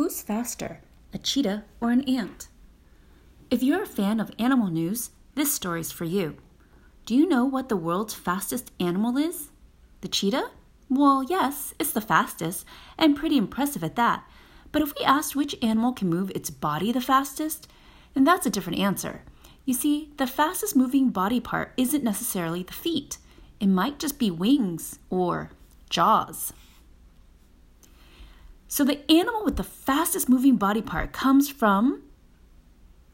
Who's faster, a cheetah or an ant? If you're a fan of animal news, this story's for you. Do you know what the world's fastest animal is? The cheetah? Well, yes, it's the fastest, and pretty impressive at that. But if we asked which animal can move its body the fastest, then that's a different answer. You see, the fastest moving body part isn't necessarily the feet, it might just be wings or jaws. So the animal with the fastest moving body part comes from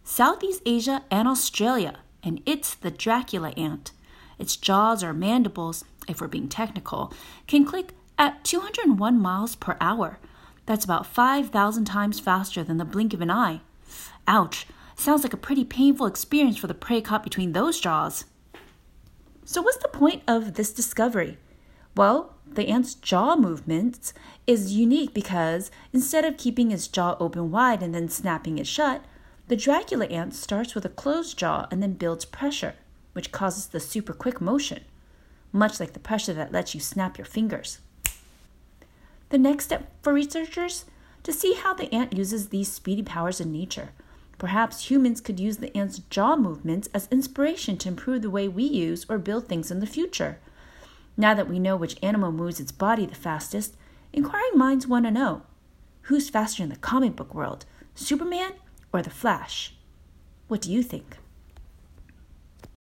Southeast Asia and Australia, and it's the Dracula ant. Its jaws or mandibles, if we're being technical, can click at 201 miles per hour. That's about 5,000 times faster than the blink of an eye. Ouch, sounds like a pretty painful experience for the prey caught between those jaws. So, what's the point of this discovery? Well, the ant's jaw movements is unique because instead of keeping its jaw open wide and then snapping it shut, the Dracula ant starts with a closed jaw and then builds pressure, which causes the super quick motion, much like the pressure that lets you snap your fingers. The next step for researchers to see how the ant uses these speedy powers in nature. Perhaps humans could use the ant's jaw movements as inspiration to improve the way we use or build things in the future. Now that we know which animal moves its body the fastest, inquiring minds want to know who's faster in the comic book world, Superman or the Flash? What do you think?